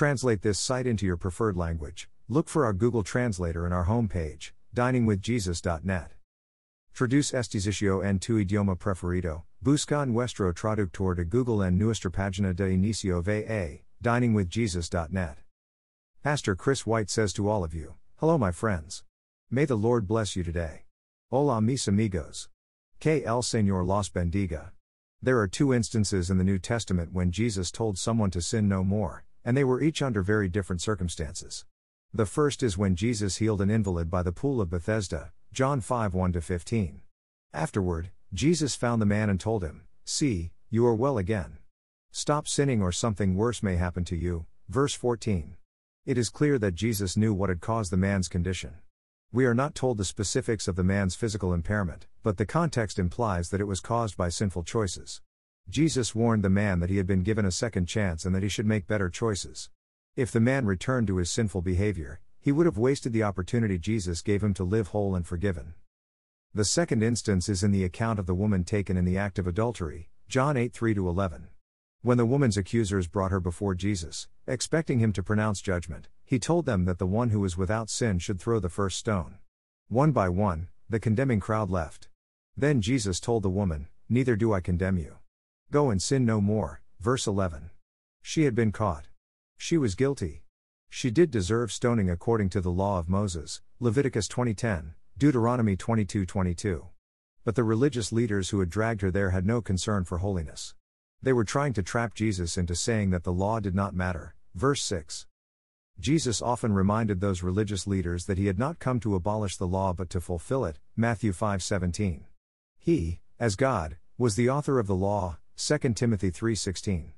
translate this site into your preferred language, look for our Google Translator in our homepage, diningwithjesus.net. Traduce este sitio en tu idioma preferido, busca nuestro traductor de Google en nuestra página de inicio va, diningwithjesus.net. Pastor Chris White says to all of you, Hello, my friends. May the Lord bless you today. Hola, mis amigos. Que el Señor los bendiga. There are two instances in the New Testament when Jesus told someone to sin no more, and they were each under very different circumstances. The first is when Jesus healed an invalid by the pool of Bethesda, John 5 1 15. Afterward, Jesus found the man and told him, See, you are well again. Stop sinning or something worse may happen to you. Verse 14. It is clear that Jesus knew what had caused the man's condition. We are not told the specifics of the man's physical impairment, but the context implies that it was caused by sinful choices. Jesus warned the man that he had been given a second chance and that he should make better choices. If the man returned to his sinful behavior, he would have wasted the opportunity Jesus gave him to live whole and forgiven. The second instance is in the account of the woman taken in the act of adultery, John 8 3 11. When the woman's accusers brought her before Jesus, expecting him to pronounce judgment, he told them that the one who was without sin should throw the first stone. One by one, the condemning crowd left. Then Jesus told the woman, Neither do I condemn you. Go and sin no more. Verse 11. She had been caught. She was guilty. She did deserve stoning according to the law of Moses, Leviticus 20:10, Deuteronomy 22:22. But the religious leaders who had dragged her there had no concern for holiness. They were trying to trap Jesus into saying that the law did not matter. Verse 6. Jesus often reminded those religious leaders that he had not come to abolish the law but to fulfill it. Matthew 5:17. He, as God, was the author of the law. 2 Timothy 3:16.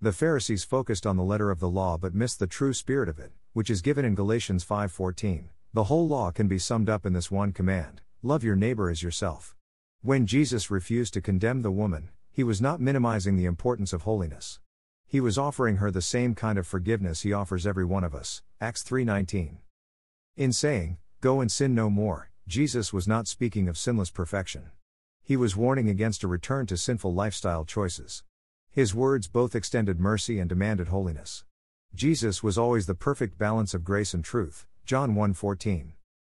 The Pharisees focused on the letter of the law but missed the true spirit of it, which is given in Galatians 5:14. The whole law can be summed up in this one command: love your neighbor as yourself. When Jesus refused to condemn the woman, he was not minimizing the importance of holiness. He was offering her the same kind of forgiveness he offers every one of us. Acts 3:19. In saying, "Go and sin no more," Jesus was not speaking of sinless perfection. He was warning against a return to sinful lifestyle choices. His words both extended mercy and demanded holiness. Jesus was always the perfect balance of grace and truth. John 1:14.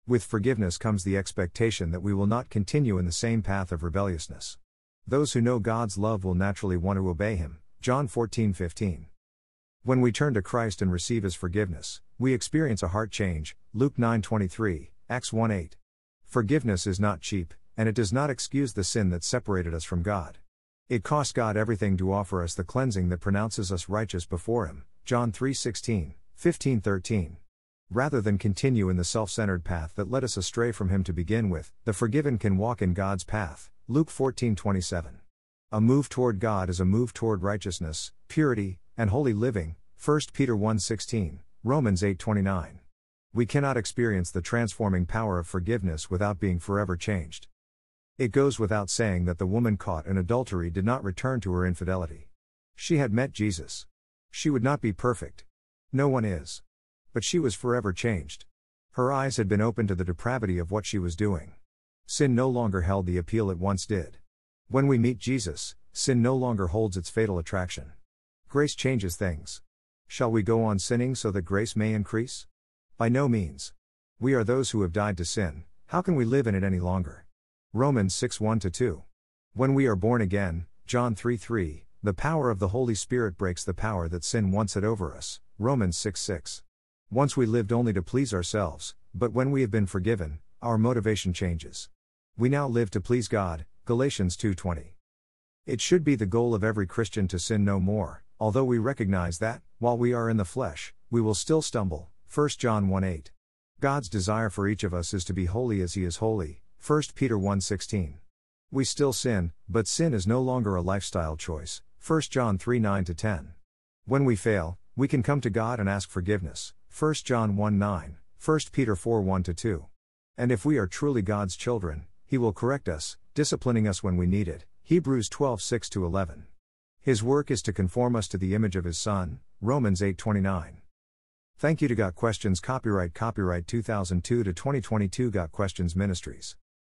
With forgiveness comes the expectation that we will not continue in the same path of rebelliousness. Those who know God's love will naturally want to obey Him. John 14:15. When we turn to Christ and receive His forgiveness, we experience a heart change. Luke 9:23, Acts 1:8. Forgiveness is not cheap, and it does not excuse the sin that separated us from God. It cost God everything to offer us the cleansing that pronounces us righteous before Him. John 3:16, 15:13. Rather than continue in the self-centered path that led us astray from Him to begin with, the forgiven can walk in God's path. Luke 14:27. A move toward God is a move toward righteousness, purity, and holy living. 1 Peter 1:16, Romans 8:29. We cannot experience the transforming power of forgiveness without being forever changed. It goes without saying that the woman caught in adultery did not return to her infidelity. She had met Jesus. She would not be perfect. No one is. But she was forever changed. Her eyes had been opened to the depravity of what she was doing. Sin no longer held the appeal it once did. When we meet Jesus, sin no longer holds its fatal attraction. Grace changes things. Shall we go on sinning so that grace may increase? By no means. We are those who have died to sin, how can we live in it any longer? Romans 6 1 2. When we are born again, John 3 3, the power of the Holy Spirit breaks the power that sin once had over us. Romans 6 6. Once we lived only to please ourselves, but when we have been forgiven, our motivation changes. We now live to please God, Galatians 2:20. It should be the goal of every Christian to sin no more, although we recognize that while we are in the flesh, we will still stumble. 1 John 1:8. God's desire for each of us is to be holy as he is holy. 1 Peter 1:16. We still sin, but sin is no longer a lifestyle choice. 1 John 3:9 10. When we fail, we can come to God and ask forgiveness. 1 John 1:9, 1 Peter 4:1 2. And if we are truly God's children, he will correct us, disciplining us when we need it. Hebrews 12:6 11. His work is to conform us to the image of his son. Romans 8:29. Thank you to Got Questions Copyright Copyright 2002 to 2022 Got Questions Ministries.